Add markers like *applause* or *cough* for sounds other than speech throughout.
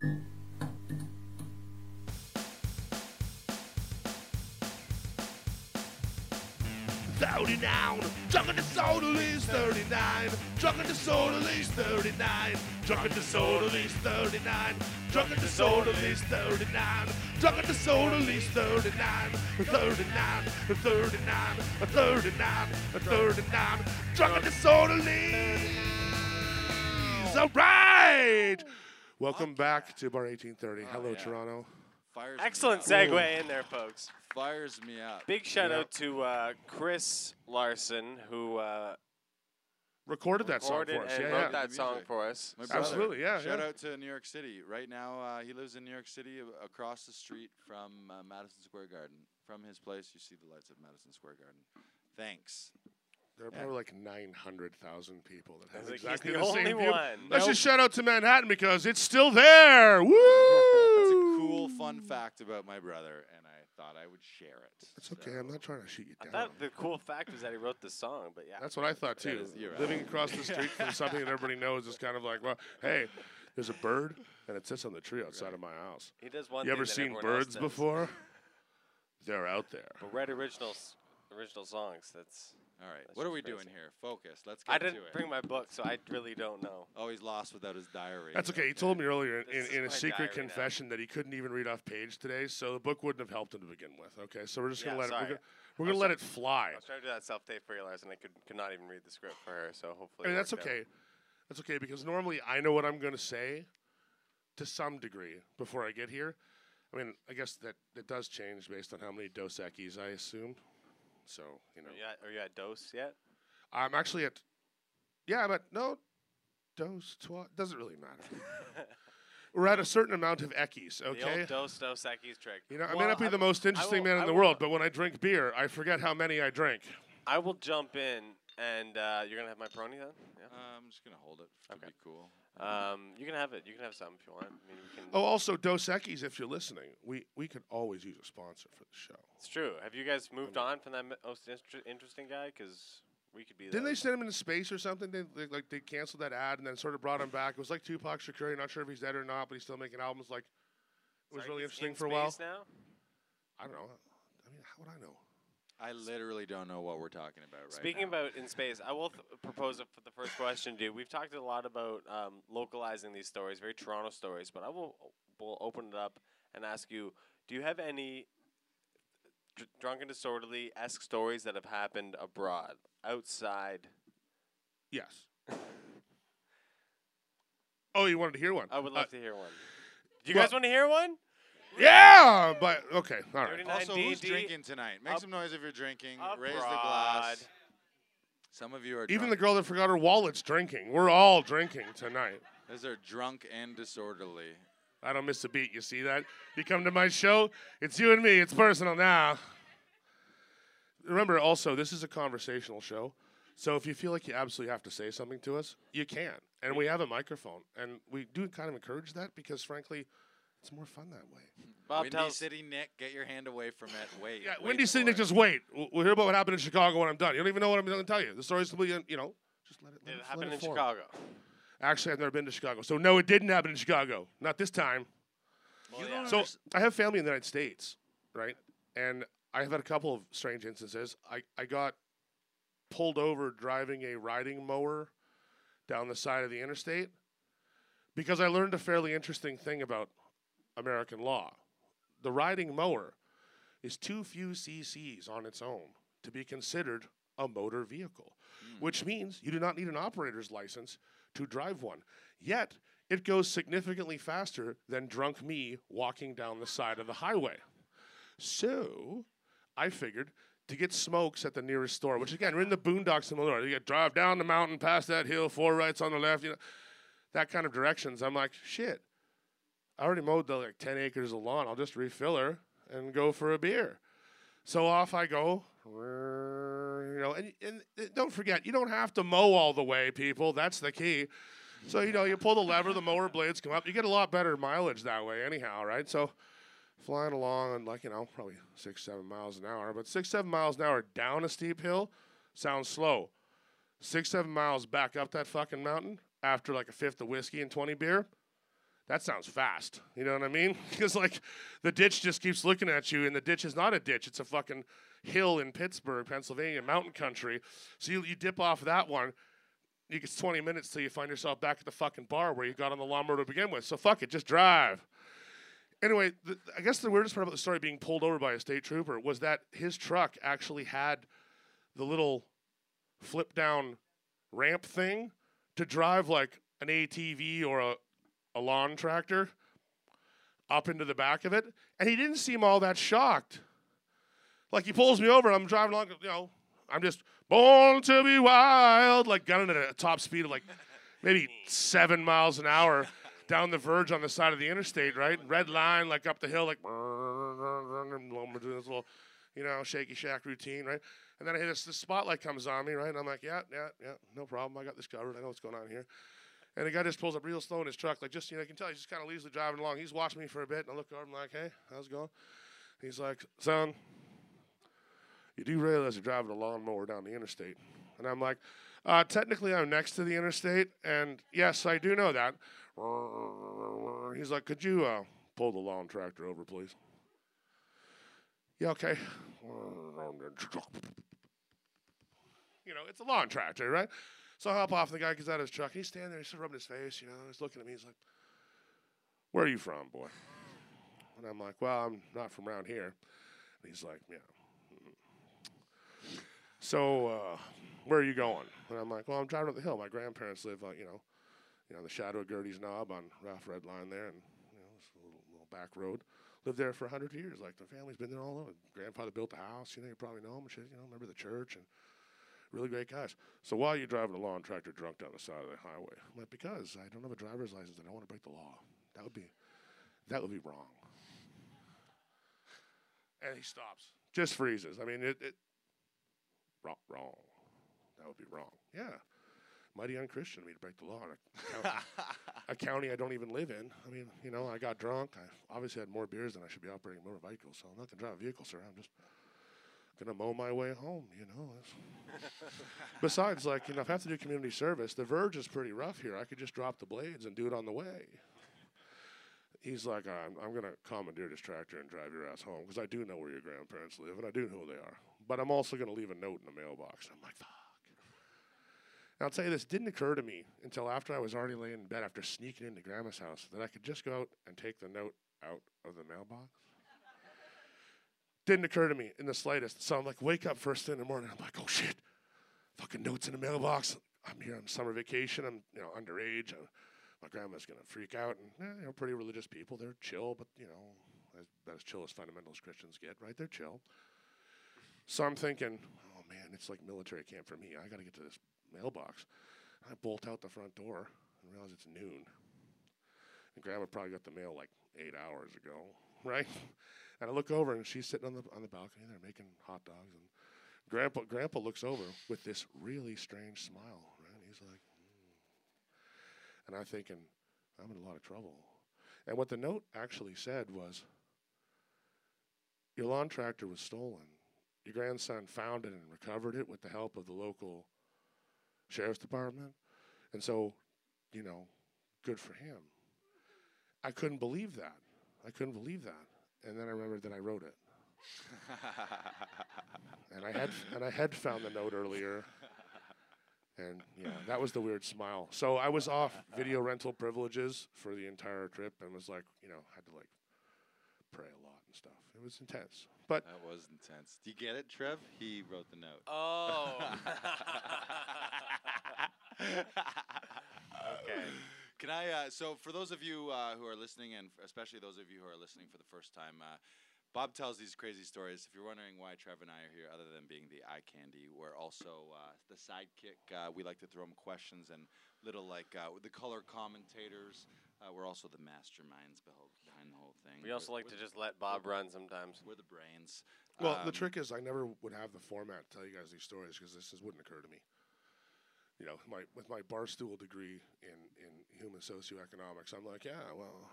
Thirty-nine, drunk at the soda least thirty-nine, drunk at the soda least thirty-nine, drunk at the soda least thirty-nine, drunk at the soda least thirty-nine, drunk at the soda least thirty-nine, thirty-nine, thirty-nine, thirty-nine, thirty-nine, drunk at the soda least. All right. Welcome back to Bar 1830. Hello, yeah. Toronto. Fires Excellent up. segue in there, folks. Fires me up. Big shout Yeah. out to uh, Chris Larson, who uh, Recorded that song for us. and Yeah, wrote yeah. that The song for us. My So- brother. Absolutely, yeah, Shout yeah. out to New York City. Right now, uh, he lives in New York City, across the street from uh, Madison Square Garden. From his place, you see the lights of Madison Square Garden. Thanks. There are Yeah. probably like 900,000 people that have I was like, he's exactly the the, only same view. one. Let's Nope. just shout out to Manhattan because it's still there. Woo! *laughs* That's a cool, fun fact about my brother, and I thought I would share it. It's okay. I'm not trying to shoot you I down. thought the cool fact was that he wrote the song, but yeah. That's what I thought too. is- you're right. Living across the street from *laughs* something that everybody knows is kind of like, well, hey, there's a bird and it sits on the tree outside of my house. he does one You thing ever that seen birds before? They're out there. But read originals, original songs. That's. All right. That's What are we crazy. doing here? Focus. Let's get I didn't it. bring my book, so I really don't know. oh, he's lost without his diary. That's okay. He told me earlier in, in, in a secret diary now. confession that he couldn't even read off page today, so the book wouldn't have helped him to begin with. Okay, so we're just gonna Yeah, let it. sorry. We're gonna, we're I'm gonna let it fly. I was trying to do that self tape for you, Lars, and I could, could not even read the script for her, so hopefully. I mean, that's worked out. okay. That's okay because normally I know what I'm going to say to some degree before I get here. I mean, I guess that that does change based on how many Dos Equis I assume. So you know, Are you at, are you at dose yet? I'm actually at. Yeah, I'm no. dose twelve doesn't really matter. *laughs* We're at a certain amount of Equis, The okay? old dose Dos Equis trick. You know, I may not be I- the most interesting will- man in I the will- world, but when I drink beer, I forget how many I drink. I will jump in, and uh, you're gonna have my pony then. Yeah. Uh, I'm just gonna hold it to Okay. be cool. Um, you can have it. You can have some if you want. I mean, we can. Oh, also Dos Equis, if you're listening, we we could always use a sponsor for the show. It's true. Have you guys moved on from that most inter- interesting guy? Because we could be. Didn't they send him into space or something? They, they like they canceled that ad and then sort of brought him back. It was like Tupac Shakur. Not sure if he's dead or not, but he's still making albums. Like it was Sorry, really interesting in for a while. Now? I don't know. I mean, how would I know? I literally don't know what we're talking about right Speaking now. about in space, I will th- propose it for the first question, dude. We've talked a lot about um, localizing these stories, very Toronto stories, but I will will open it up and ask you: Do you have any dr- drunken disorderly esque stories that have happened abroad, outside? Yes. *laughs* oh, you wanted to hear one? I would Uh, love to hear one. Do you well- guys want to hear one? Yeah, but okay, all right. Also, who's D&D drinking tonight? Make up- some noise if you're drinking. Raise the abroad. glass. Some of you are Even the drunk. girl that forgot her wallet's drinking. We're all drinking tonight. Those are drunk and disorderly. I don't miss a beat. You see that? You come to my show, it's you and me. It's personal now. Remember, also, this is a conversational show. So if you feel like you absolutely have to say something to us, you can. And we have a microphone. And we do kind of encourage that because, frankly, it's more fun that way. *laughs* Bob Windy tells City Nick, get your hand away from it. *laughs* Wait. Yeah, wait Windy City, Nick, just wait. We'll, we'll hear about what happened in Chicago when I'm done. You don't even know what I'm going to tell you. The story's completely, gonna, you know, just let it, let Did it let happen in form. Chicago? Actually, I've never been to Chicago. So, no, it didn't happen in Chicago. Not this time. Well, You yeah. don't So underst- I have family in the United States, right? And I have had a couple of strange instances. I, I got pulled over driving a riding mower down the side of the interstate because I learned a fairly interesting thing about American law. The riding mower is too few cc's on its own to be considered a motor vehicle, hmm. which means you do not need an operator's license to drive one. Yet, it goes significantly faster than drunk me walking down the side of the highway. So, I figured to get smokes at the nearest store, which again, we're in the boondocks in Illinois. You got drive down the mountain, past that hill, four rights on the left, you know, that kind of directions. I'm like, shit, I already mowed the like 10 acres of lawn. I'll just refill her and go for a beer. So off I go. You know, and, and don't forget, you don't have to mow all the way, people. That's the key. So, you know, you pull the lever, the mower blades come up. You get a lot better mileage that way, anyhow, right? So, flying along and like, you know, probably six, seven miles an hour. But six, seven miles an hour down a steep hill sounds slow. Six, seven miles back up that fucking mountain after like a fifth of whiskey and 20 beer, that sounds fast. You know what I mean? *laughs* Because like the ditch just keeps looking at you, and the ditch is not a ditch; it's a fucking hill in Pittsburgh, Pennsylvania, mountain country. So you, you dip off that one. You get 20 minutes till you find yourself back at the fucking bar where you got on the lawnmower to begin with. So fuck it, just drive. Anyway, the, I guess the weirdest part about the story being pulled over by a state trooper was that his truck actually had the little flip down ramp thing to drive like an ATV or a, a lawn tractor up into the back of it. And he didn't seem all that shocked. Like he pulls me over, I'm driving along, you know, I'm just born to be wild, like gunning at a top speed of like maybe seven miles an hour down the verge on the side of the interstate, right? Red line, like up the hill, like doing this little, you know, shaky shack routine, right? And then I hit this, this spotlight comes on me, right? And I'm like, yeah, yeah, yeah, no problem. I got this covered. I know what's going on here. And the guy just pulls up real slow in his truck, like just, you know, you can tell he's just kind of leisurely driving along. He's watching me for a bit, and I look over, I'm like, hey, how's it going? He's like, son, you do realize you're driving a lawnmower down the interstate. And I'm like, uh, technically, I'm next to the interstate, and yes, I do know that. He's like, could you uh, pull the lawn tractor over, please? Yeah, okay. You know, it's a lawn tractor, right? So I hop off, and the guy gets out of his truck. He's standing there, he's rubbing his face, you know, he's looking at me. He's like, Where are you from, boy? And I'm like, Well, I'm not from around here. And he's like, Yeah. So, uh, where are you going? And I'm like, well, I'm driving up the hill. My grandparents live, uh, you know, you know, the shadow of Gertie's Knob on Ralph Red Line there, and you know, it's a little, little back road. Lived there for hundred years. Like the family's been there all over. Grandfather built the house. You know, you probably know him and. You know, remember the church and really great guys. So why are you driving a lawn tractor drunk down the side of the highway? I'm like, because I don't have a driver's license and I don't want to break the law. That would be, that would be wrong. And he stops, just freezes. I mean, it, it wrong, wrong. That would be wrong. Yeah. Mighty unchristian of me to break the law in a county, a county I don't even live in. I mean, you know, I got drunk. I obviously had more beers than I should be operating a motor vehicle, so I'm not to drive a vehicle, sir. I'm just to mow my way home, you know. *laughs* Besides, like, you know, if I have to do community service, the verge is pretty rough here. I could just drop the blades and do it on the way. He's like, I'm, I'm to commandeer this tractor and drive your ass home because I do know where your grandparents live and I do know who they are but I'm also to leave a note in the mailbox. I'm like, fuck. And I'll tell you this didn't occur to me until after I was already laying in bed after sneaking into grandma's house that I could just go out and take the note out of the mailbox. Didn't occur to me in the slightest. So I'm like, wake up first thing in the morning. I'm like, oh shit, fucking notes in the mailbox. I'm here on summer vacation. I'm you know underage. Uh, my grandma's gonna freak out, and eh, you know, pretty religious people. They're chill, but you know, as, as chill as fundamentalist Christians get, right? They're chill. So I'm thinking, oh man, it's like military camp for me. I got to get to this mailbox. I bolt out the front door and realize it's noon. And Grandma probably got the mail like eight hours ago, *laughs* right? And I look over and she's sitting on the on the balcony there making hot dogs. And Grandpa Grandpa looks over with this really strange smile, right? He's like, mm. and I'm thinking, I'm in a lot of trouble. And what the note actually said was, your lawn tractor was stolen your grandson found it and recovered it with the help of the local sheriff's department. And so, you know, good for him. I couldn't believe that. I couldn't believe that. And then I remembered that I wrote it. *laughs* and I had and I had found the note earlier. And yeah, that was the weird smile. So I was off video rental privileges for the entire trip and was like, you know, had to like pray a lot and stuff. It was intense. But that was intense. Do you get it, Trev? He wrote the note. Oh. *laughs* okay. Can I? Uh, so, for those of you uh, who are listening, and especially those of you who are listening for the first time, uh, Bob tells these crazy stories. If you're wondering why Trev and I are here, other than being the eye candy, we're also uh, the sidekick. Uh, we like to throw him questions and little like uh, the color commentators. we're also the masterminds behind behind the whole thing. We also we're, like to just let Bob run sometimes. We're the brains. Well, um, the trick is I never would have the format to tell you guys these stories because this just wouldn't occur to me. You know, my with my barstool degree in in human socioeconomics, I'm like, yeah, well,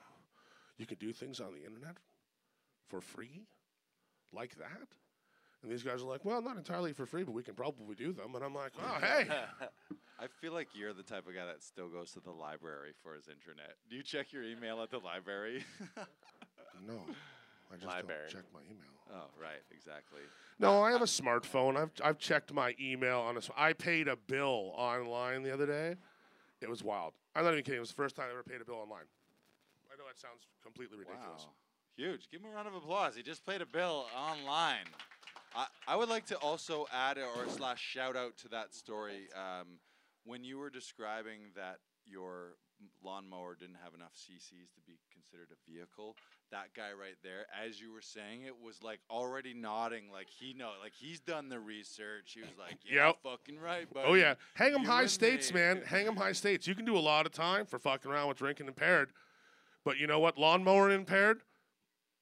you can do things on the internet for free, like that. And these guys are like, well, not entirely for free, but we can probably do them. And I'm like, oh, *laughs* hey. I feel like you're the type of guy that still goes to the library for his internet. Do you check your email at the library? *laughs* no, I just Library. don't check my email. oh, right, exactly. No, I have a smartphone. I've I've checked my email on this. I paid a bill online the other day. It was wild. I'm not even kidding. It was the first time I ever paid a bill online. I know that sounds completely ridiculous. Wow. Huge. Give him a round of applause. He just paid a bill online. I, I would like to also add or slash shout out to that story. Um, when you were describing that your m- lawnmower didn't have enough CCs to be considered a vehicle, that guy right there, as you were saying it, was like already nodding, like he know, like he's done the research. He was like, "Yeah, Yep. fucking right, buddy." Oh yeah, hang 'em You high states, me. man. Hang 'em high states. You can do a lot of time for fucking around with drinking impaired, but you know what? Lawnmower impaired,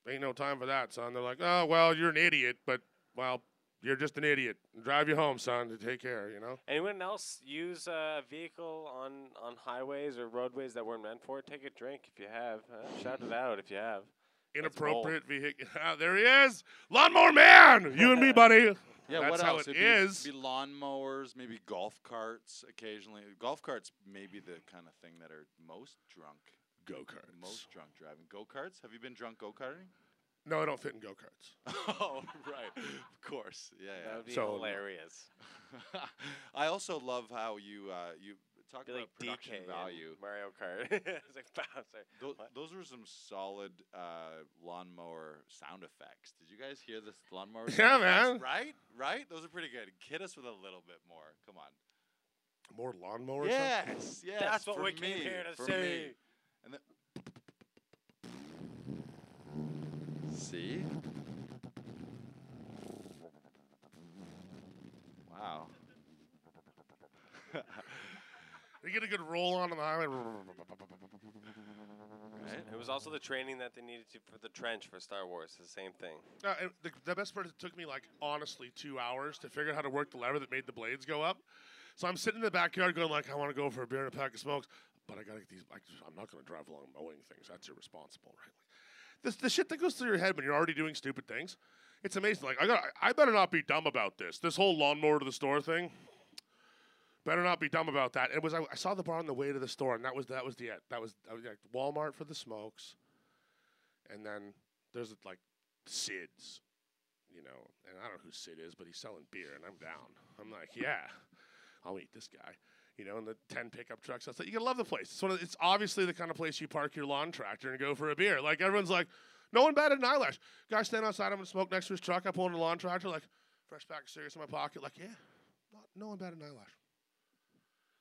ain't no time for that, son. They're like, oh well, you're an idiot, but well, you're just an idiot. Drive you home, son. To take care, you know. Anyone else use a vehicle on, on highways or roadways that weren't meant for it? Take a drink if you have. Uh, shout it out if you have. Inappropriate vehicle. *laughs* Ah, there he is, lawnmower man. You and me, *laughs* buddy. Yeah, That's what how else? it It'd be, is. Be lawnmowers, maybe golf carts occasionally. Golf carts may be the kind of thing that are most drunk, Go karts. most drunk driving. Go karts? Have you been drunk go karting? No, I don't fit in go karts. *laughs* oh, right. Of course. Yeah, That would be So- hilarious. I also love how you uh, you talk about like production DK value. Mario Kart. *laughs* it's like *laughs* Bowser. Tho- What? those were some solid uh, lawnmower sound effects. Did you guys hear this lawnmower? *laughs* Yeah, sound effects? man. Right, right. Those are pretty good. Hit us with a little bit more. Come on. More lawnmower. stuff? Yes, yes. That's what we me, came here to see. And then, see? Wow. They get a good roll on on the highway. Right? It was also the training that they needed to for the trench for Star Wars. The same thing. Uh, and the, the best part is it took me like honestly two hours to figure out how to work the lever that made the blades go up. So I'm sitting in the backyard going like, I want to go for a beer and a pack of smokes, but I gotta get these. I, I'm not gonna drive along mowing things. That's irresponsible, right? Like, this the shit that goes through your head when you're already doing stupid things. It's amazing. Like I got, I better not be dumb about this. This whole lawnmower to the store thing. Better not be dumb about that. It was I, I saw the bar on the way to the store, and that was that was the that was, that was like Walmart for the smokes, and then there's like Sid's, you know, and I don't know who Sid is, but he's selling beer, and I'm down. I'm like, yeah, I'll meet this guy, you know, and the ten pickup trucks. I like, you gotta love the place. It's one of, it's obviously the kind of place you park your lawn tractor and go for a beer. Like everyone's like, no one batted an eyelash. Guy standing outside, I'm gonna smoke next to his truck. I pull in the lawn tractor, like fresh pack of cigarettes in my pocket. Like, yeah, not, no one batted an eyelash.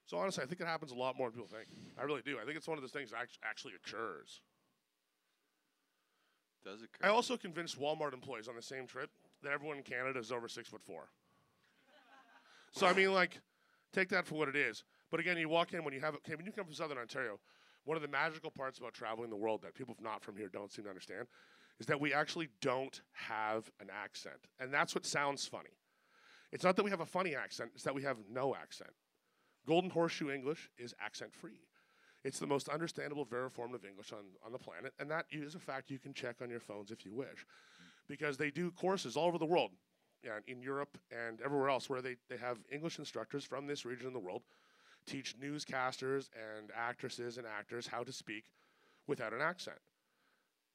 So honestly, I think it happens a lot more than people think. I really do. I think it's one of those things that actually occurs. Does it occur. I also convinced Walmart employees on the same trip that everyone in Canada is over six foot four. So I mean, like, take that for what it is. But again, you walk in when you have okay, when you come from Southern Ontario. One of the magical parts about traveling the world that people not from here don't seem to understand is that we actually don't have an accent, and that's what sounds funny. It's not that we have a funny accent; it's that we have no accent. Golden Horseshoe English is accent free. It's the most understandable veriform of English on, on the planet, and that is a fact you can check on your phones if you wish. Because they do courses all over the world, yeah, in Europe and everywhere else, where they, they have English instructors from this region of the world teach newscasters and actresses and actors how to speak without an accent.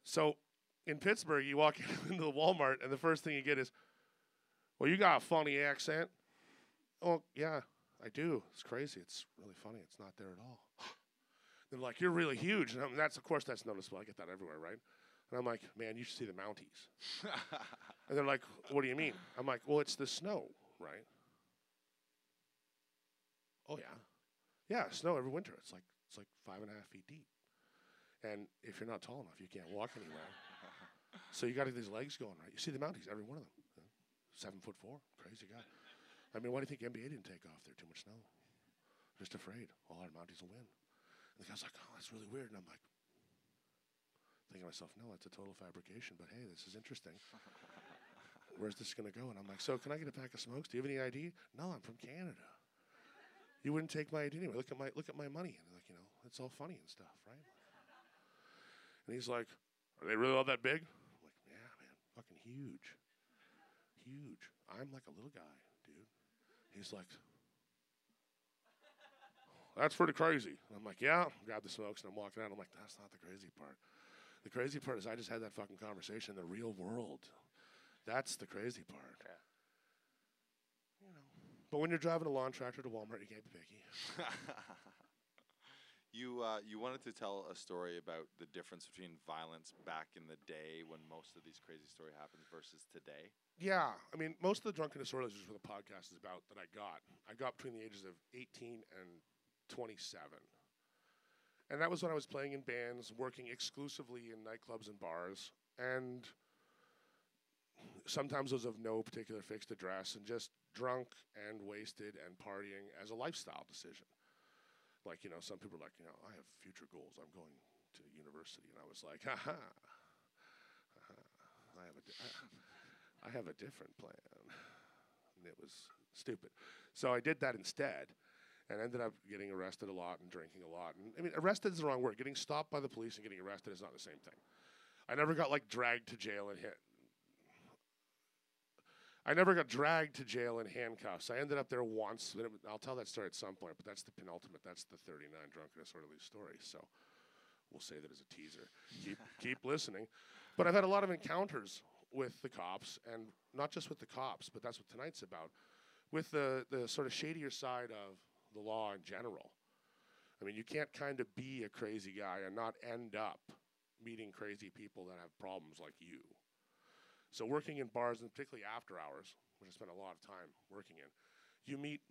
So in Pittsburgh, you walk *laughs* into the Walmart, and the first thing you get is, Well, you got a funny accent. Oh, yeah, I do. It's crazy. It's really funny. It's not there at all. *gasps* They're like, you're really huge. And I'm- that's, of course, that's noticeable. I get that everywhere, right? And I'm like, man, you should see the Mounties. *laughs* and they're like, what do you mean? I'm like, well, it's the snow, right? Oh yeah, yeah, snow every winter. It's like it's like five and a half feet deep. And if you're not tall enough, you can't walk anywhere. *laughs* so you got to get these legs going, right? You see the Mounties, every one of them, seven foot four, crazy guy. I mean, why do you think NBA didn't take off? There too much snow. Just afraid. All our Mounties will win. And the guy's like, oh, that's really weird. And I'm like, thinking to myself, no, it's a total fabrication. But hey, this is interesting. Where's this going to go? And I'm like, so can I get a pack of smokes? Do you have any ID? No, I'm from Canada. You wouldn't take my ID anyway. Look at my look at my money. And like, you know, it's all funny and stuff, right? And he's like, Are they really all that big? I'm like, Yeah, man, fucking huge. huge. I'm like a little guy. He's like, that's pretty crazy. And I'm like, yeah. Grab the smokes and I'm walking out. I'm like, that's not the crazy part. The crazy part is I just had that fucking conversation in the real world. That's the crazy part. Yeah. You know. But when you're driving a lawn tractor to Walmart, you can't be picky. *laughs* you uh, you wanted to tell a story about the difference between violence back in the day when most of these crazy story happens versus today. Yeah, I mean, most of the drunken is what the podcast is about that I got. I got between the ages of 18 and 27. And that was when I was playing in bands, working exclusively in nightclubs and bars, and sometimes those of no particular fixed address, and just drunk and wasted and partying as a lifestyle decision. Like, you know, some people are like, you know, I have future goals. I'm going to university. And I was like, ha ha. I have a, di- I, have a different plan. And it was stupid. So I did that instead and ended up getting arrested a lot and drinking a lot. And I mean, arrested is the wrong word. Getting stopped by the police and getting arrested is not the same thing. I never got like dragged to jail and hit. I never got dragged to jail in handcuffs. I ended up there once. It, I'll tell that story at some point, but that's the penultimate. That's the 39 drunken disorderly story. So we'll say that as a teaser. Keep, *laughs* keep listening. But I've had a lot of encounters with the cops, and not just with the cops, but that's what tonight's about, with the, the sort of shadier side of the law in general. I mean, you can't kind of be a crazy guy and not end up meeting crazy people that have problems like you. So, working in bars, and particularly after hours, which I spent a lot of time working in, you meet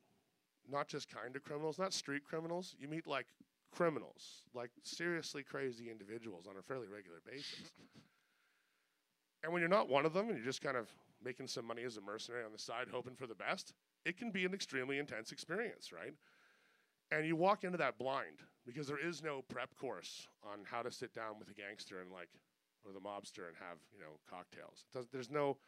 not just kind of criminals, not street criminals, you meet like criminals, like seriously crazy individuals on a fairly regular basis. *laughs* and when you're not one of them and you're just kind of making some money as a mercenary on the side, hoping for the best, it can be an extremely intense experience, right? And you walk into that blind because there is no prep course on how to sit down with a gangster and like or the mobster and have you know cocktails. Does, there's no,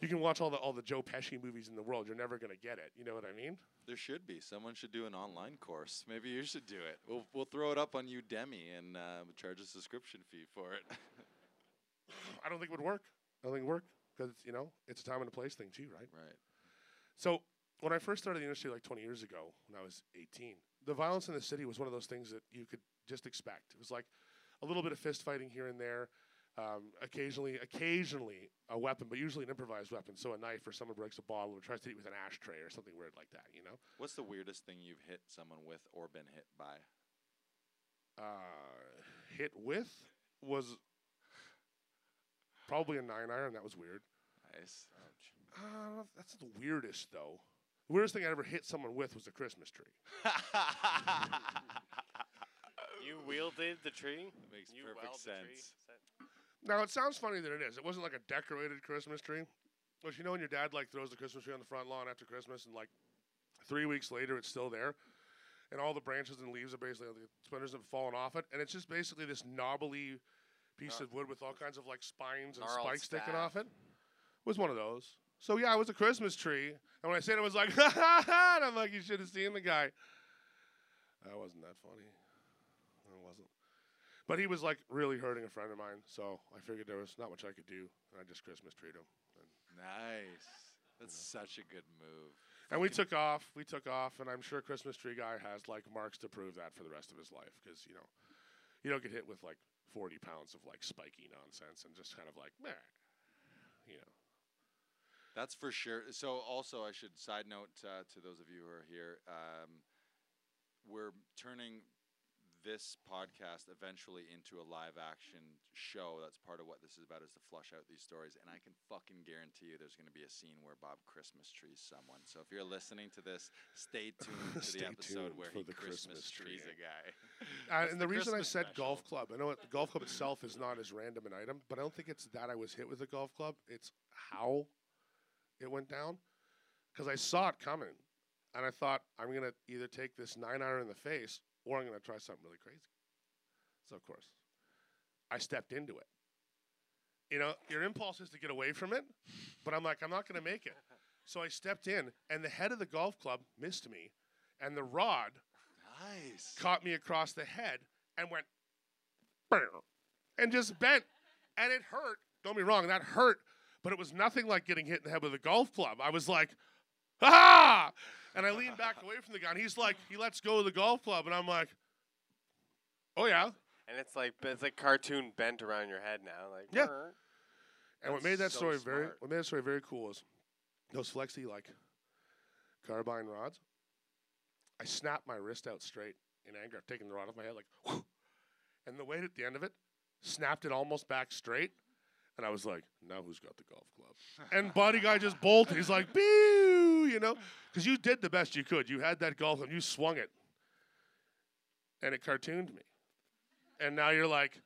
you can watch all the all the Joe Pesci movies in the world. You're never gonna get it. You know what I mean? There should be. Someone should do an online course. Maybe you should do it. We'll we'll throw it up on Udemy and uh, charge a subscription fee for it. *sighs* I don't think it would work. I don't think it would work because you know it's a time and a place thing too, right? right. So when I first started the industry like 20 years ago, when I was 18, the violence in the city was one of those things that you could just expect. It was like a little bit of fist fighting here and there, um, occasionally, occasionally a weapon, but usually an improvised weapon. So a knife, or someone breaks a bottle, or tries to hit you with an ashtray, or something weird like that. You know, What's the weirdest thing you've hit someone with or been hit by? uh, hit with was probably a nine iron. That was weird. Nice. Uh, that's the weirdest though. The weirdest thing I ever hit someone with was a Christmas tree. *laughs* You wielded the tree. That makes you perfect weld the tree? sense. Now it sounds funny that it is. It wasn't like a decorated Christmas tree. Which you know when your dad like throws the Christmas tree on the front lawn after Christmas and like three weeks later it's still there. And all the branches and leaves are basically the splinters have fallen off it. And it's just basically this knobbly piece Gnar- of wood with all kinds of like spines and spikes sticking off it. It was one of those. So yeah, it was a Christmas tree. And when I said it, I was like, ha ha ha and I'm like, you should have seen the guy. That wasn't that funny. But he was like really hurting a friend of mine, so I figured there was not much I could do, and I just Christmas treat him. Nice. That's such a good move. and we took off. We took off, and I'm sure Christmas tree guy has like marks to prove that for the rest of his life, because you know, you don't get hit with like 40 pounds of like spiky nonsense and just kind of like, meh, you know. That's for sure. So, also, I should side note uh, to those of you who are here. Um, we're turning this podcast eventually into a live action show. That's part of what this is about, is to flush out these stories. And I can fucking guarantee you, there's going to be a scene where Bob Christmas trees someone. So, if you're listening to this, stay *laughs* tuned to Stay the episode tuned where for he the Christmas, Christmas trees tree. a guy. *laughs* Uh, That's and the, reason I said special. golf club, I know it, the golf club itself is not as random an item, but I don't think it's that I was hit with a golf club. It's how it went down. Because I saw it coming, and I thought I'm gonna either take this nine iron in the face or I'm gonna try something really crazy. So of course, I stepped into it. You know, your impulse is to get away from it, but I'm like, I'm not gonna make it. *laughs* So I stepped in, and the head of the golf club missed me, and the rod Nice. caught me across the head and went and just bent and it hurt don't be wrong that hurt but it was nothing like getting hit in the head with a golf club. I was like, ah! And I leaned back *laughs* away from the guy, and he's like, he lets go of the golf club, and I'm like, oh yeah. And it's like it's like cartoon bent around your head now. Like Yeah. And what made that so story very what made that story very cool is those flexi like carbon rods. I snapped my wrist out straight in anger. I've taken the rod off my head like *laughs* and the weight at the end of it snapped it almost back straight. And I was like, now who's got the golf club? and body guy just bolted. He's like, boo, you know? Because you did the best you could. You had that golf club, you swung it. And it cartooned me. And now you're like,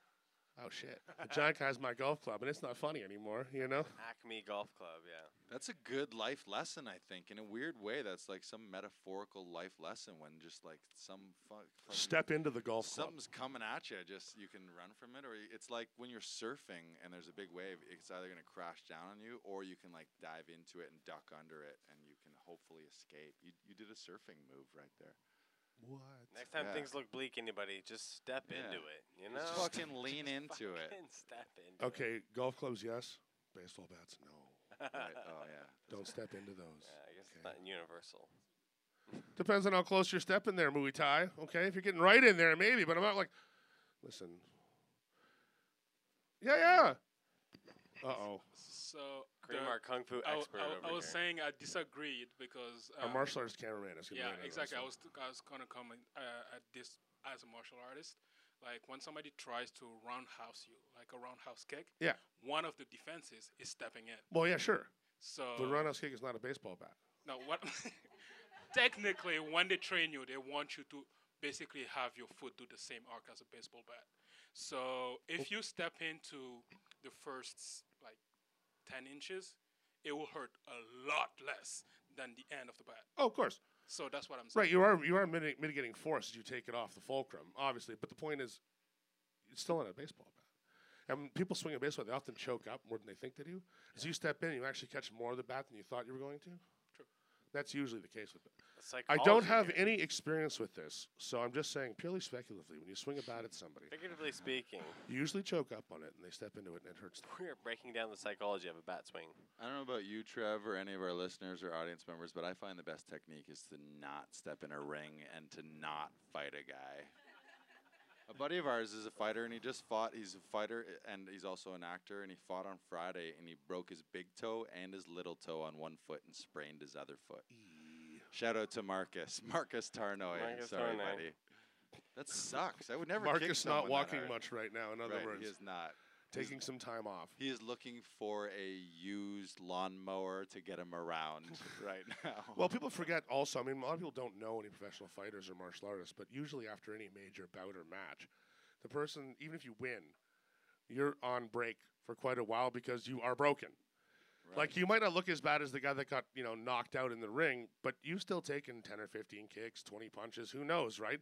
oh shit, the giant guy's my golf club, and it's not funny anymore, you know? Acme Golf Club, yeah. That's a good life lesson, I think. In a weird way, that's like some metaphorical life lesson when just like some fuck. Step into the golf club. Something's coming at you. Just you can run from it, or it's like when you're surfing and there's a big wave. It's either gonna crash down on you, or you can like dive into it and duck under it, and you can hopefully escape. You you did a surfing move right there. What? Next time Yeah. things look bleak, anybody just step Yeah. into it. You know, Just fucking lean *laughs* Just into it. Step into it. Okay, golf clubs, yes. Baseball bats, no. Right. *laughs* Oh yeah. Don't step into those. Yeah, I guess it's Okay. not universal. Depends on how close you're stepping there, Muay Thai. Okay, if you're getting right in there, maybe. But I'm not like, listen. Yeah, yeah. Uh oh. So Cream, our kung fu I, w- expert I w- over I was here. saying I disagreed because Our um, martial arts cameraman is going to yeah exactly I was I was gonna comment uh, at this as a martial artist like when somebody tries to roundhouse you like a roundhouse kick Yeah. one of the defenses is stepping in Well, yeah, sure. so The roundhouse kick is not a baseball bat. now what *laughs* technically when they train you they want you to basically have your foot do the same arc as a baseball bat so if you step into the first like 10 inches it will hurt a lot less than the end of the bat Oh, of course. So that's what i'm saying Right, you are you are mitigating force as you take it off the fulcrum, obviously. But the point is, it's still not a baseball bat. And when people swing a baseball, they often choke up more than they think they do. As you step in, you actually catch more of the bat than you thought you were going to. True. That's usually the case with it. The I don't have here. any experience with this, so I'm just saying purely speculatively. When you swing a bat at somebody, Figuratively speaking, you usually choke up on it and they step into it and it hurts them. *laughs* we are breaking down the psychology of a bat swing. I don't know about you, Trev, or any of our listeners or audience members, but I find the best technique is to not step in a ring and to not fight a guy. *laughs* A buddy of ours is a fighter, and he just fought. He's a fighter, and he's also an actor, and he fought on Friday, and he broke his big toe and his little toe on one foot and sprained his other foot. Shout out to Marcus, *laughs* Marcus Tarnoy. Marcus Sorry, Tarnoy. buddy. That sucks. I would never. Marcus someone not walking much right now. In other Right, words, he is not. taking some time off. He is looking for a used lawnmower to get him around *laughs* right now. Well, people forget also. I mean, a lot of people don't know any professional fighters or martial artists, but usually after any major bout or match, the person, even if you win, you're on break for quite a while because you are broken. Like you might not look as bad as the guy that got you know knocked out in the ring, but you've still taken ten or fifteen kicks, twenty punches. Who knows, right?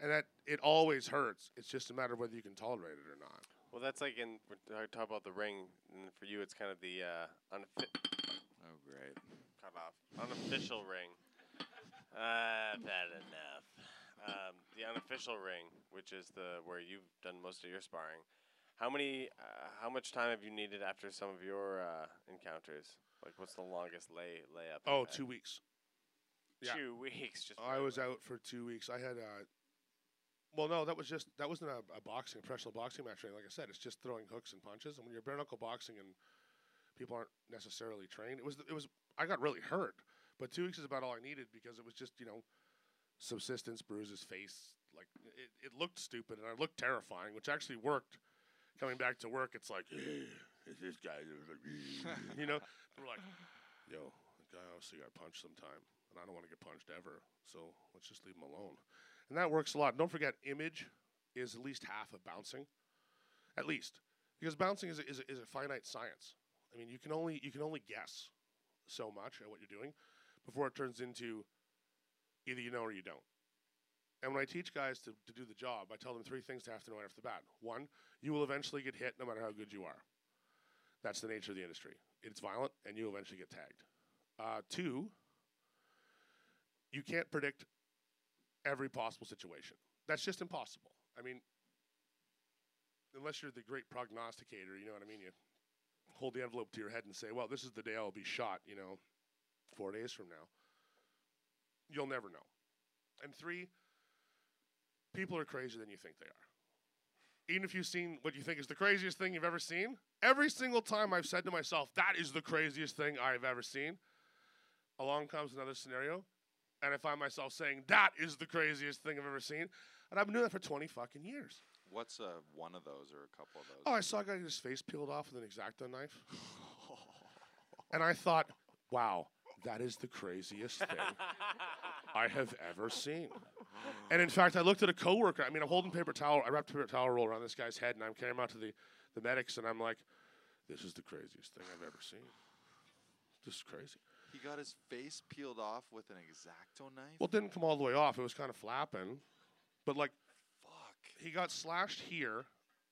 And that it always hurts. It's just a matter of whether you can tolerate it or not. Well, that's like in we're talking talk about the ring, and for you, it's kind of the uh, unoffi- oh, great. cut off unofficial ring. Uh, I've had enough. Um, the unofficial ring, which is the where you've done most of your sparring. How many? Uh, how much time have you needed after some of your uh, encounters? Like, what's the longest lay layup? Oh, had? weeks. yeah. Two weeks. Just I was out for two weeks. I had uh well, no, that was just that wasn't a, a boxing, a professional boxing match. Like I said, it's just throwing hooks and punches. And when you're bare knuckle boxing and people aren't necessarily trained, it was it was I got really hurt. But two weeks is about all I needed because it was just you know subsistence, bruises, face. Like it, it looked stupid and I looked terrifying, which actually worked. Coming back to work, it's like is *sighs* this guy, *laughs* you know, we're like, *sighs* yo, the guy obviously got punched sometime, and I don't want to get punched ever. So let's just leave him alone. And that works a lot. Don't forget, image is at least half of bouncing, at least, because bouncing is a, is a, is a finite science. I mean, you can only you can only guess so much at what you're doing before it turns into either you know or you don't. And when I teach guys to, to do the job, I tell them three things to have to know right off the bat. One, you will eventually get hit no matter how good you are. That's the nature of the industry. It's violent, and you'll eventually get tagged. Uh, two, you can't predict every possible situation. That's just impossible. I mean, unless you're the great prognosticator, you know what I mean? You hold the envelope to your head and say, "Well, this is the day I'll be shot," you know, four days from now. You'll never know. And three, people are crazier than you think they are. Even if you've seen what you think is the craziest thing you've ever seen, every single time I've said to myself, "That is the craziest thing I've ever seen," along comes another scenario, and I find myself saying, "That is the craziest thing I've ever seen," and I've been doing that for twenty fucking years. What's uh, one of those or a couple of those? Oh, I saw a guy get his face peeled off with an exacto knife. *laughs* and I thought, wow, that is the craziest thing *laughs* I have ever seen. And in fact, I looked at a coworker. I mean, I'm holding paper towel. I wrapped a paper towel roll around this guy's head, and I'm carrying him out to the, the medics, and I'm like, this is the craziest thing I've ever seen. This is crazy. He got his face peeled off with an exacto knife. Well, it didn't come all the way off. It was kind of flapping. But, like, fuck. he got slashed here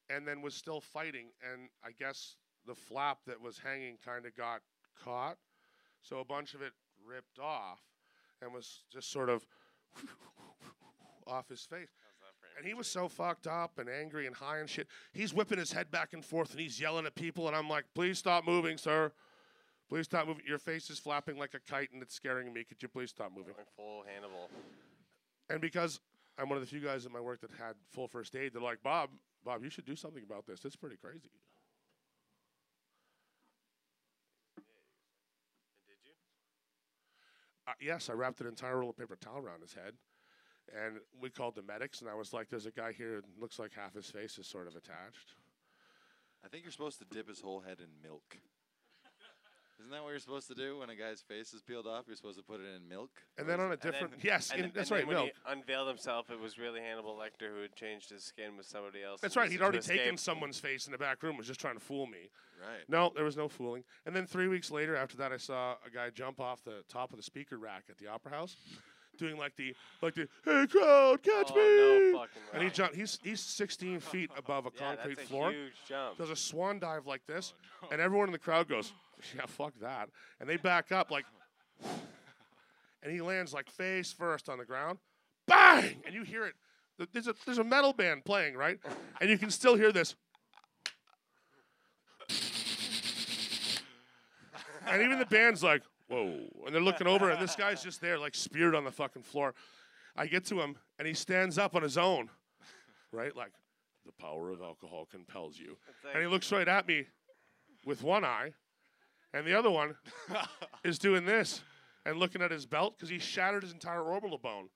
and then was still fighting and i guess the flap that was hanging kind of got caught so a bunch of it ripped off and was just sort of off his face and he was so fucked up and angry and high and shit he's whipping his head back and forth and he's yelling at people and i'm like please stop moving sir please stop moving your face is flapping like a kite and it's scaring me could you please stop moving Going full Hannibal. and because I'm one of the few guys at my work that had full first aid, they're like, Bob, Bob, you should do something about this. It's pretty crazy. Did you? Uh, yes, I wrapped an entire roll of paper towel around his head. And we called the medics, and I was like, there's a guy here that looks like half his face is sort of attached. I think you're supposed to dip his whole head in milk. Isn't that what you're supposed to do when a guy's face is peeled off? You're supposed to put it in milk. And then on a it- And different, then- yes, And, in, and that's then right, when milk. he unveiled himself, it was really Hannibal Lecter who had changed his skin with somebody else. That's right. He'd already taken escape. someone's face in the back room, was just trying to fool me. right. No, there was no fooling. And then three weeks later, after that, I saw a guy jump off the top of the speaker rack at the Opera House, doing like the like the Hey crowd, catch Oh, me! no and he jumped. He's he's 16 feet above a *laughs* Yeah, concrete that's a floor. huge jump. Does a swan dive like this, Oh, and everyone in the crowd goes, "Yeah, fuck that," and they back up like, *sighs* and he lands like face first on the ground, bang, and you hear it. There's a there's a metal band playing right, *laughs* and you can still hear this. And even the band's like, whoa. And they're looking over, and this guy's just there, like speared on the fucking floor. I get to him, and he stands up on his own, right? Like, the power of alcohol compels you. And he looks right at me with one eye, and the other one *laughs* is doing this and looking at his belt because he shattered his entire orbital bone.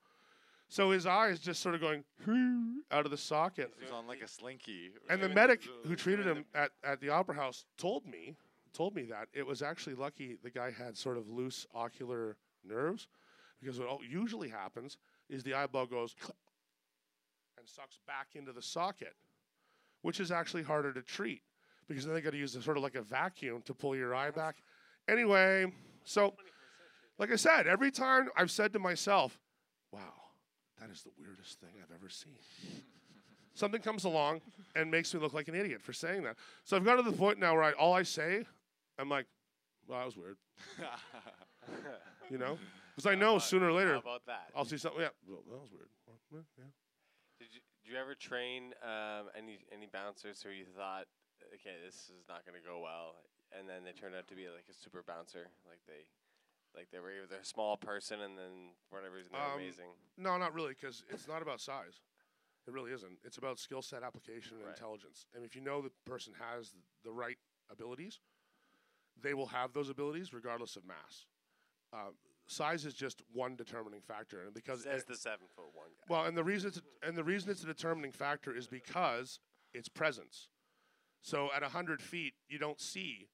So his eye is just sort of going *laughs* out of the socket. He's on like a slinky. And the medic who treated him at, at the opera house told me told me that it was actually lucky the guy had sort of loose ocular nerves because what usually happens is the eyeball goes and sucks back into the socket, which is actually harder to treat because then they got to use a, sort of like a vacuum to pull your eye back. Anyway, so like I said, every time I've said to myself, "Wow, that is the weirdest thing I've ever seen." something comes along and makes me look like an idiot for saying that. So I've got to the point now where I, all I say, I'm like, well, that was weird. *laughs* You know? Because I know sooner or later about that? I'll see something. Yeah, well, that was weird. Well, yeah. Did you, did you ever train um, any any bouncers who you thought, okay, this is not going to go well, and then they turned out to be like a super bouncer, like they, like they were either a small person and then for whatever reason they're Um, amazing. No, not really, because it's not about size. It really isn't. It's about skill set, application, and Right. intelligence. And if you know the person has the right abilities, they will have those abilities regardless of mass. Uh, size is just one determining factor, and because Says the seven foot one guy. Well, and the reason it's and the reason it's a determining factor is because it's presence. So at hundred feet, you don't see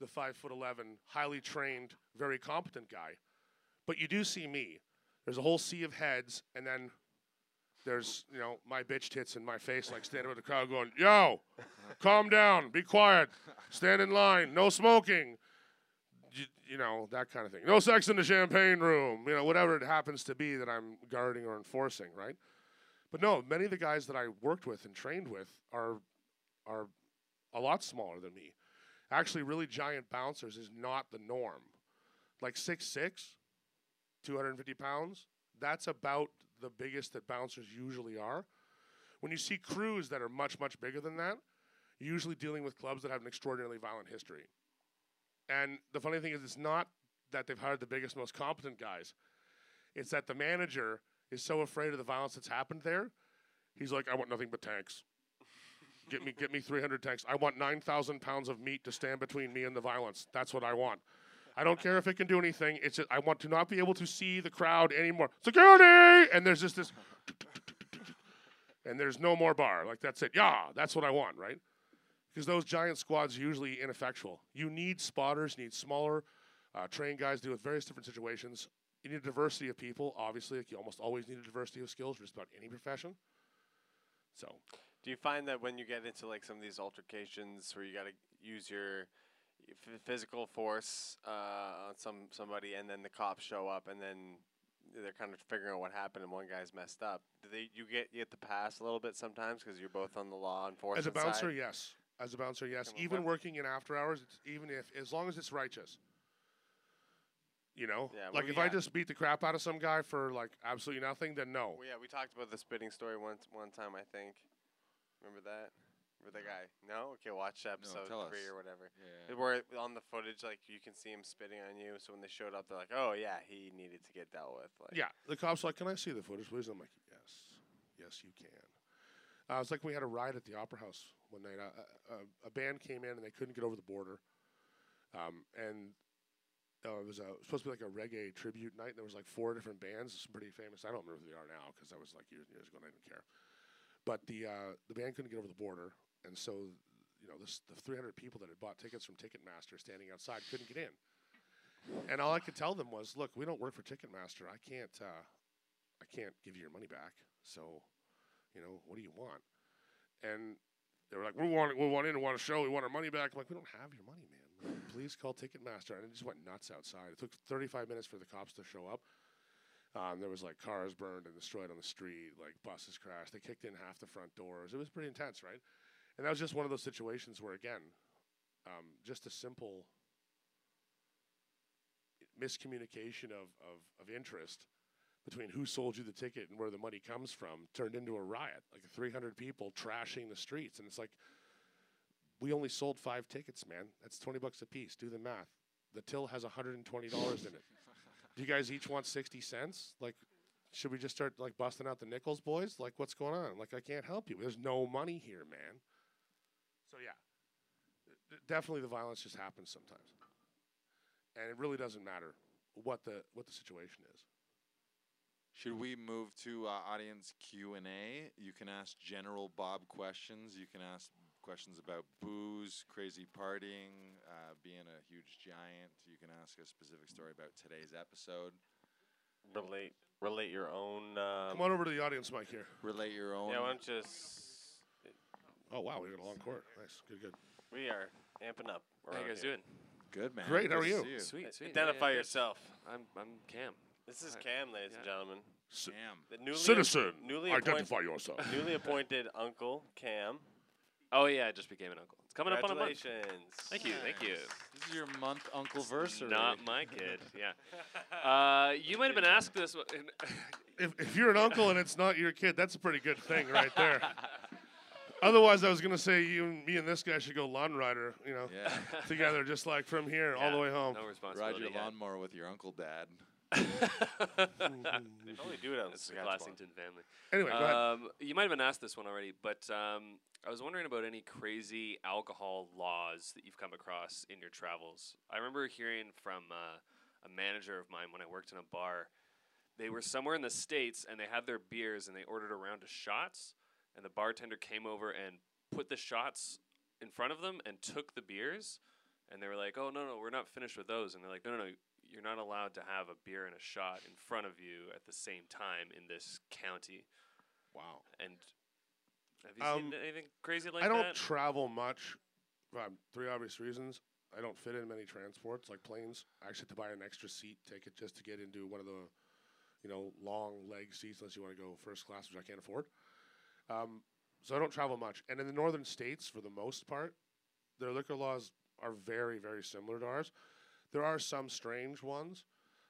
the five foot eleven, highly trained, very competent guy, but you do see me. There's a whole sea of heads, and then there's you know my bitch tits in my face, like standing with the crowd, going, "Yo, calm down, be quiet, stand in line, no smoking." you, you know that kind of thing. No sex in the champagne room. You know whatever it happens to be that I'm guarding or enforcing, right? But no, many of the guys that I worked with and trained with are are a lot smaller than me. Actually, really giant bouncers is not the norm. Like 6'6", 250 pounds, that's about the biggest that bouncers usually are. When you see crews that are much, much bigger than that, usually dealing with clubs that have an extraordinarily violent history. And the funny thing is, it's not that they've hired the biggest, most competent guys. It's that the manager is so afraid of the violence that's happened there. He's like, I want nothing but tanks. Get me, get me 300 tanks. I want 9,000 pounds of meat to stand between me and the violence. That's what I want. I don't care if it can do anything. It's just, I want to not be able to see the crowd anymore. Security! And there's just this, and there's no more bar. Like that's it. Yeah, that's what I want, right? Because those giant squads are usually ineffectual. You need spotters. You need smaller, uh, trained guys to deal with various different situations. You need a diversity of people. Obviously, like you almost always need a diversity of skills for just about any profession. So Do you find that when you get into like some of these altercations where you got to use your physical force uh, on some somebody, and then the cops show up, and then they're kind of figuring out what happened, and one guy's messed up. Do they you get you get the pass a little bit sometimes because you're both on the law enforcement As a bouncer, side? yes. As a bouncer, yes. Even working in after hours, it's, even if as long as it's righteous. You know, Yeah, like if I just beat the crap out of some guy for like absolutely nothing, then no. Well, yeah, we talked about the spitting story one one time, I think. Remember that? Remember the guy? No? Okay, watch episode tell three us. or whatever. Yeah. Where on the footage, like you can see him spitting on you. So when they showed up, they're like, "Oh yeah, he needed to get dealt with." Like, Yeah, the cops like, "Can I see the footage, please?" I'm like, "Yes, yes, you can." Uh, it's like we had a ride at the Opera House one night. Uh, uh, uh, a band came in and they couldn't get over the border, um, and uh, it was a, supposed to be like a reggae tribute night. And there was like four different bands, some pretty famous. I don't remember who they are now because that was like years and years ago. and I didn't care. But the uh, the band couldn't get over the border, and so you know this, the 300 people that had bought tickets from Ticketmaster standing outside couldn't get in. And all I could tell them was, "Look, we don't work for Ticketmaster. I can't, uh, I can't give you your money back. So, you know, what do you want?" And they were like, "We want, we want in, we want a show, we want our money back." I'm like, "We don't have your money, man. Like, please call Ticketmaster." And it just went nuts outside. It took 35 minutes for the cops to show up. Um, there was like cars burned and destroyed on the street, like buses crashed. They kicked in half the front doors. It was pretty intense, right? And that was just one of those situations where, again, um, just a simple miscommunication of, of, of interest between who sold you the ticket and where the money comes from turned into a riot. Like 300 people trashing the streets. And it's like, we only sold five tickets, man. That's 20 bucks a piece. Do the math. The till has $120 in it. Do you guys each want 60 cents? Like, should we just start like busting out the nickels, boys? Like, what's going on? Like, I can't help you. There's no money here, man. So yeah, definitely the violence just happens sometimes, and it really doesn't matter what the what the situation is. Should we move to uh, audience Q and A? You can ask General Bob questions. You can ask questions about booze, crazy partying, uh, being a huge giant. You can ask a specific story about today's episode. relate relate your own. Um, Come on over to the audience mic here. Relate your own. yeah, why don't you just Oh wow, we got a long court. Nice, good, good. we are amping up. How are you guys here. doing? Good man. Great, how are to you? Sweet, sweet. Identify yeah, yeah, yourself. I'm I'm Cam. This is Cam, ladies and gentlemen. C- Damn. The newly Citizen, newly identify yourself. newly appointed Uncle Cam. Oh yeah, I just became an uncle. It's coming up on a month. Congratulations. Thank you, thank you. This is your month uncle versary. Not my kid. *laughs* Yeah. Uh, you might have been asked this. if, if you're an uncle and it's not your kid, that's a pretty good thing right there. *laughs* Otherwise, I was gonna say you, and me, and this guy should go lawn rider, you know, Yeah. *laughs* together, just like from here all the way home. No responsibility. Ride responsibility. your yeah. lawnmower with your uncle dad. *laughs* They probably do it out in the Saskatchewan. Glassington family. Anyway, go ahead. Um, you might have been asked this one already, but um, I was wondering about any crazy alcohol laws that you've come across in your travels. I remember hearing from uh, a manager of mine when I worked in a bar. They were somewhere in the states and they had their beers and they ordered a round of shots, and the bartender came over and put the shots in front of them and took the beers. And they were like, "Oh no, no, we're not finished with those." And they're like, "No, no, no, you're not allowed to have a beer and a shot in front of you at the same time in this county." Wow. And have you Um, seen anything crazy like that? I don't that? travel much. Um, three obvious reasons. I don't fit in many transports like planes. I actually have to buy an extra seat ticket just to get into one of the, you know, long leg seats unless you want to go first class, which I can't afford. Um, so I don't travel much. And in the northern states, for the most part, their liquor laws are very, very similar to ours. There are some strange ones,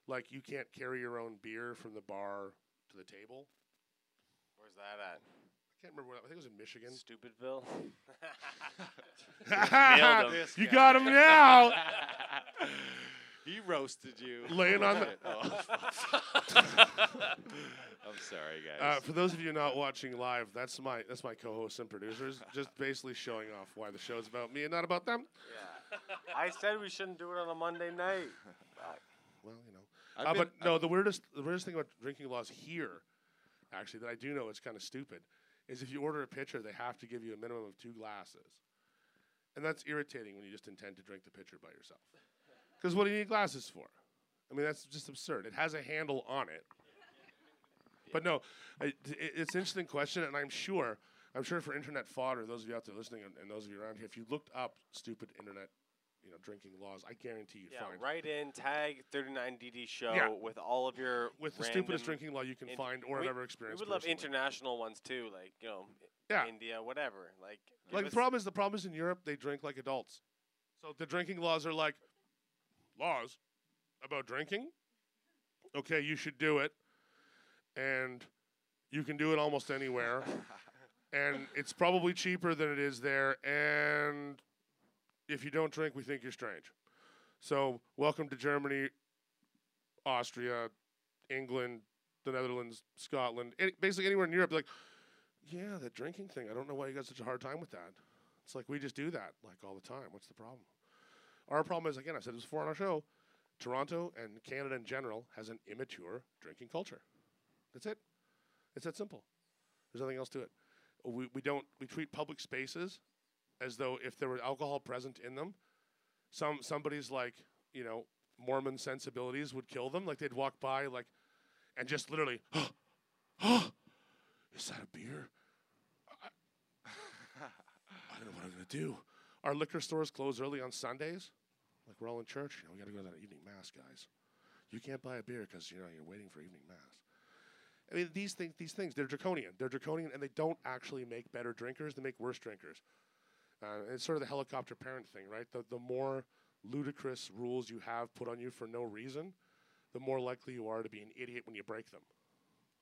like you can't carry your own beer from the bar to the table. Where's that at? I can't remember. Where, I think it was in Michigan. Stupidville. *laughs* *laughs* You got him now. *laughs* he roasted you. Laying on the- Oh. I'm sorry, Uh, guys. for those of you not watching live, that's my that's my co-hosts and producers, *laughs* just basically showing off why the show's about me and not about them. Yeah, I said we shouldn't do it on a Monday night. *laughs* Well, you know. Uh, been- but no, the weirdest the weirdest thing about drinking laws here, actually, that I do know is kind of stupid, is if you order a pitcher, they have to give you a minimum of two glasses, and that's irritating when you just intend to drink the pitcher by yourself. Because what do you need glasses for? I mean, that's just absurd. It has a handle on it. But no, I, it- it's an interesting question, and I'm sure, I'm sure for internet fodder, those of you out there listening, and, and those of you around here, if you looked up stupid internet, you know, drinking laws, I guarantee you'd find Yeah, find write in tag 39DD show Yeah. with all of your with the stupidest drinking law you can find or we- have ever We experienced. would love personally. international ones too, like you know, Yeah. India, whatever. Like, Like the problem is the problem is in Europe they drink like adults, so the drinking laws are like laws about drinking. Okay, you should do it, and you can do it almost anywhere, *laughs* and it's probably cheaper than it is there. And if you don't drink, we think you're strange. So welcome to Germany, Austria, England, the Netherlands, Scotland, any, basically anywhere in Europe. Like, yeah, the drinking thing. I don't know why you got such a hard time with that. It's like we just do that like all the time. What's the problem? Our problem is again, I said this before on our show. Toronto and Canada in general has an immature drinking culture. That's it. It's that simple. There's nothing else to it. We, we don't we treat public spaces as though if there were alcohol present in them, some somebody's like you know Mormon sensibilities would kill them. Like they'd walk by like and just literally, *gasps* oh, is that a beer? I don't know what I'm gonna do. Our liquor stores close early on Sundays. Like we're all in church, you know, we gotta go to that evening mass, guys. You can't buy a beer because you know you're waiting for evening mass. I mean, these things, these things, they're draconian. They're draconian, and they don't actually make better drinkers. They make worse drinkers. Uh, it's sort of the helicopter parent thing, right? The the more ludicrous rules you have put on you for no reason, the more likely you are to be an idiot when you break them.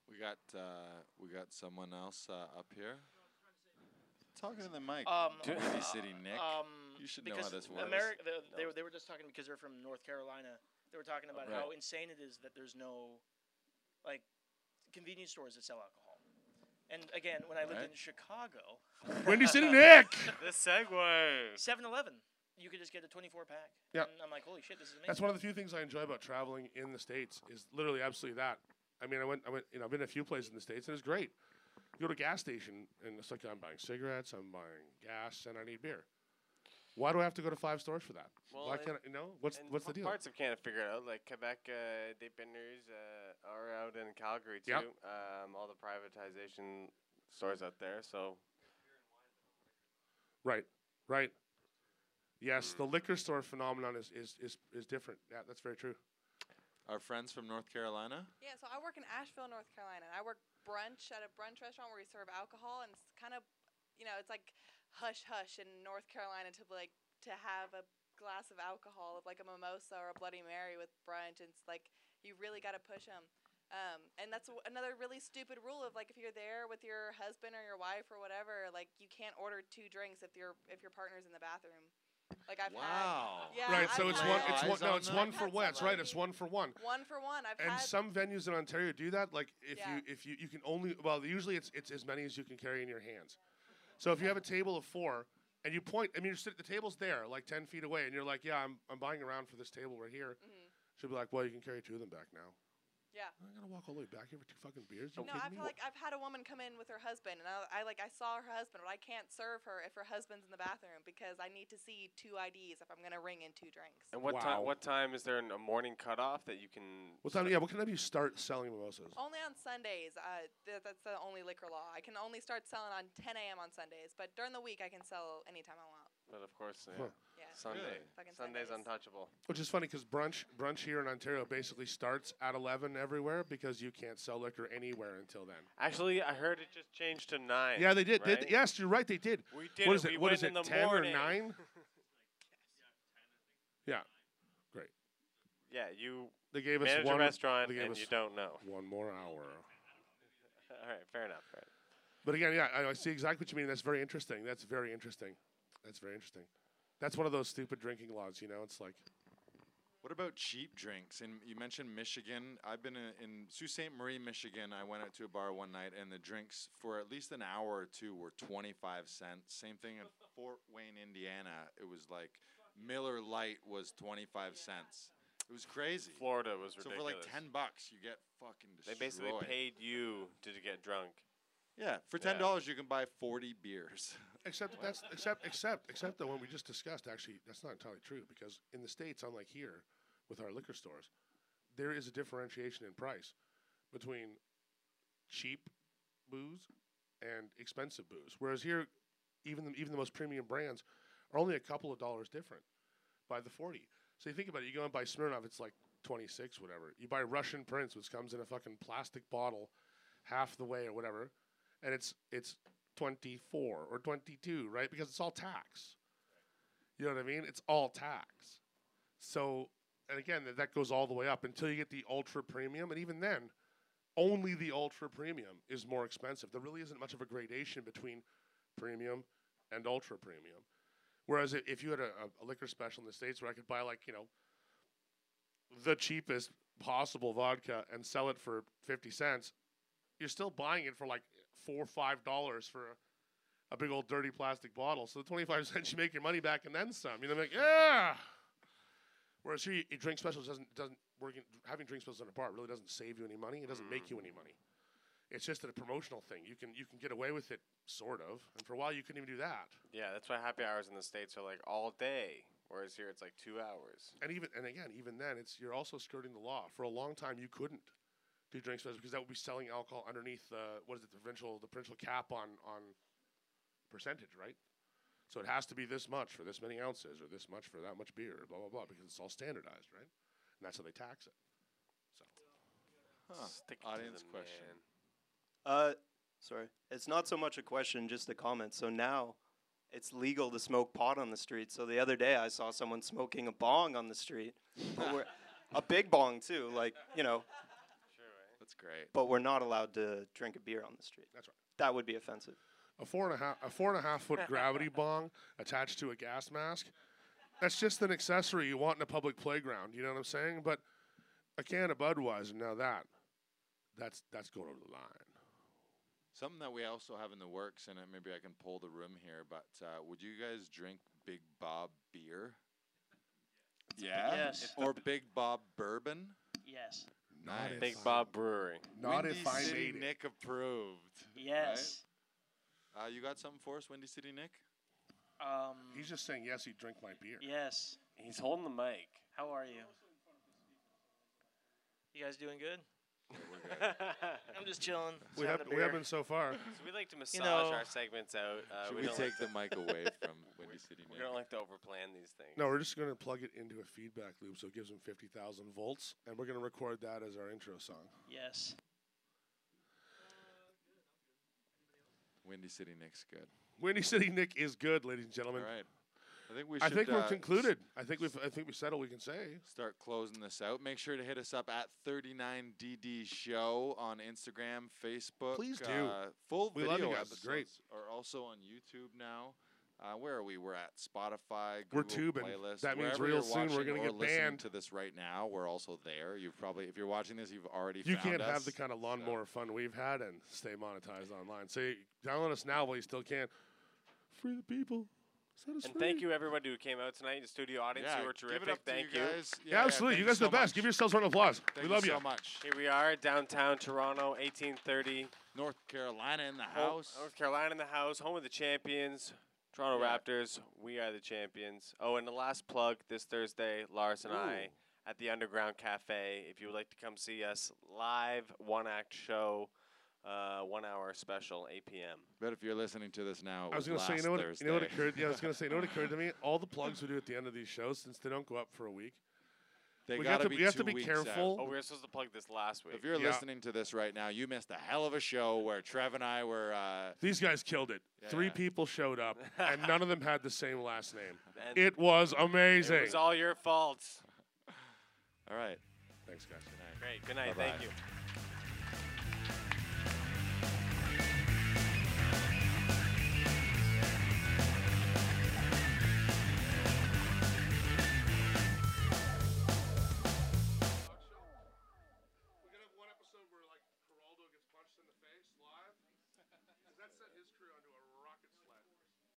We got uh, we got someone else uh, up here. Talking to the mic. Um, Baby City Nick. Um, You should know how this works. America, they, they, were, they were just talking because they're from North Carolina. They were talking about how insane it is that there's no, like, convenience stores that sell alcohol. And again, when I lived Right. *laughs* in Chicago, Windy City Nick. *laughs* The segue. 7-Eleven, you could just get a 24 pack. Yeah. And I'm like, holy shit, this is amazing. That's one of the few things I enjoy about traveling in the states is literally absolutely that. I mean, I went, I went, you know, I've been to a few places in the states and it's great. You go to a gas station and it's like I'm buying cigarettes, I'm buying gas, and I need beer. Why do I have to go to five stores for that? Well, Why and- can't I, you know? What's And what's the pa- deal? Parts of Canada figure it out, like Quebec, uh, Des Binders uh, are out in Calgary too. Yep. Um, all the privatization stores out there. So Right, right. Yes, the liquor store phenomenon is, is, is, is different. Yeah, that's very true. Our friends from North Carolina. Yeah, so I work in Asheville, North Carolina. and I work brunch at a brunch restaurant where we serve alcohol, and it's kind of, you know, it's like hush hush in North Carolina to like to have a glass of alcohol of like a mimosa or a Bloody Mary with brunch. And it's like you really got to push them. Um, and that's w- another really stupid rule of like if you're there with your husband or your wife or whatever, like you can't order two drinks if your if your partner's in the bathroom. Like I've Wow. had, yeah, right, so I've it's one. It's one. No, it's that? one for had one. That's right. It's one for one. one for one. I've And had some venues in Ontario do that. Like if Yeah. you if you you can only well usually it's it's as many as you can carry in your hands. So if you have a table of four and you point, I mean, you're sit, the table's there like ten feet away, and you're like, yeah, I'm I'm buying around for this table right here. Mhm. She'll be like, well, you can carry two of them back now. Yeah. I gotta walk all the way back here for two fucking beers. You No, kidding I me? feel like I've had a woman come in with her husband, and I, I like I saw her husband, but I can't serve her if her husband's in the bathroom because I need to see two IDs if I'm gonna ring in two drinks. and what Wow. time? What time is there an- a morning cutoff that you can? what time? Yeah, what time do you start selling mimosas? Only on Sundays. Uh, th- that's the only liquor law. I can only start selling on 10 a.m. on Sundays, but during the week I can sell anytime I want. But of course, yeah. Huh. Yeah. Sunday. Fucking Sunday's Sundays. untouchable. Which is funny because brunch brunch here in Ontario basically starts at eleven everywhere because you can't sell liquor anywhere until then. Actually, I heard it just changed to nine. Yeah, they did. Did right? yes, you're right. They did. We did what it. is it? We what went is in it? the Ten morning. or nine? *laughs* yeah, great. Yeah, you They gave us manage one a restaurant they gave and us you don't know. one more hour. *laughs* All right, fair enough. Fair enough. But again, yeah, I, I see exactly what you mean. That's very interesting. That's very interesting. That's very interesting. That's one of those stupid drinking laws. You know, it's like What about cheap drinks? And you mentioned Michigan. I've been in, in Sault Ste. Marie, Michigan. I went out to a bar one night, and the drinks for at least an hour or two were 25 cents. Same thing in *laughs* Fort Wayne, Indiana. It was like Miller Lite was 25 cents. It was crazy. Florida was ridiculous. So for like 10 bucks, you get fucking destroyed. they basically paid you to, to get drunk. Yeah, for $10 you can buy 40 beers. *laughs* Except that that's except except except the one we just discussed. Actually, that's not entirely true because in the states, unlike here, with our liquor stores, there is a differentiation in price between cheap booze and expensive booze. Whereas here, even the, even the most premium brands are only a couple of dollars different by the forty. So you think about it, you go and buy Smirnoff, it's like twenty six, whatever. You buy Russian Prince, which comes in a fucking plastic bottle, half the way or whatever, and it's it's 24 or 22, right? Because it's all tax. You know what I mean? It's all tax. So, and again, th- that goes all the way up until you get the ultra premium. And even then, only the ultra premium is more expensive. There really isn't much of a gradation between premium and ultra premium. Whereas if you had a, a liquor special in the States where I could buy, like, you know, the cheapest possible vodka and sell it for 50 cents, you're still buying it for like four or five dollars for a, a big old dirty plastic bottle. So the 25 *laughs* cents you make your money back and then some. You know, like, yeah. Whereas here, you, you drink specials doesn't doesn't working having drink specials in a bar really doesn't save you any money. It doesn't make you any mm. money. It's just a promotional thing. You can you can get away with it sort of, and for a while you couldn't even do that. Yeah, that's why happy hours in the states are like all day, whereas here it's like two hours. And even and again, even then, it's you're also skirting the law. For a long time, you couldn't do drink specials because that would be selling alcohol underneath the what is it the provincial the provincial cap on on percentage, right? So it has to be this much for this many ounces, or this much for that much beer, blah blah blah, because it's all standardized, right? And that's how they tax it. So Huh. Stick to Audience the question. man. Uh, sorry. It's not so much a question, just a comment. So now it's legal to smoke pot on the street. So the other day I saw someone smoking a bong on the street. *laughs* A big bong too, like, you know, That's great. but we're not allowed to drink a beer on the street. that's right. That would be offensive. A four and a half a four and a half foot gravity *laughs* bong attached to a gas mask. That's just an accessory you want in a public playground. You know what I'm saying? But a can of Budweiser, now that that's that's going over the line. Something that we also have in the works, and uh, maybe I can pull the room here, but uh, would you guys drink Big Bob beer? Yeah. Yes. Or Big Bob bourbon? Yes. Nice. Big Bob Brewing. Not Windy if I City made it. Nick approved. Yes. Uh, you got something for us, Windy City Nick? Um. He's just saying yes. He'd drink my beer. Yes. He's holding the mic. How are you? You guys doing good? *laughs* I'm just chilling. just We have having a we have been so far. So we like to massage know- our segments out. Uh, Should we we, take like the mic away from *laughs* Windy City We Nick? don't like to overplan these things. No, we're just going to plug it into a feedback loop so it gives them 50,000 volts, and we're going to record that as our intro song. Yes. Windy City Nick's good. Windy City Nick is good, ladies and gentlemen. All right. I think we should I think uh, we're s- concluded. I think we've I think we said all we can say. Start closing this out. Make sure to hit us up at 39DD Show on Instagram, Facebook. Please do. Uh, full We video love you guys. episodes great. are also on YouTube now. Uh, where are we? We're at Spotify, We're Google tubing. Playlist. That means real soon we're gonna or get listening banned. to this right now. We're also there. You've probably, if you're watching this, you've already. You found can't have the kind of lawnmower fun we've had and stay monetized online. Say download us now while you still can. Free the people. And free. thank you everybody who came out tonight. The studio audience, Yeah, you were give terrific. it up Thank you you. guys. Yeah, absolutely. thank You guys are so the best. much. Give yourselves a round of applause. Thank we love you you. so much. Here we are, downtown Toronto, 1830. North Carolina in the Home- house. North Carolina in the house, home of the champions. Toronto Yeah. Raptors, we are the champions. Oh, and the last plug this Thursday, Lars and I at the Underground Cafe. If you would like to come see us live, one act show, uh, one hour special, 8 p.m. But if you're listening to this now, it I was going gonna to say, you know what? Thursday. You know what occurred? Yeah, I was gonna say, you know what *laughs* occurred to me? All the plugs we do at the end of these shows, since they don't go up for a week, They we gotta have to be we have two to be weeks out. careful. Oh, we were supposed to plug this last week. If you're Yeah. listening to this right now, you missed a hell of a show where Trev and I were. Uh, These guys killed it. Three people showed up, and none of them had the same last name. *laughs* And It was amazing. it was all your fault. all right. Thanks, guys. Good night. Great. Good night. Bye-bye. Thank you.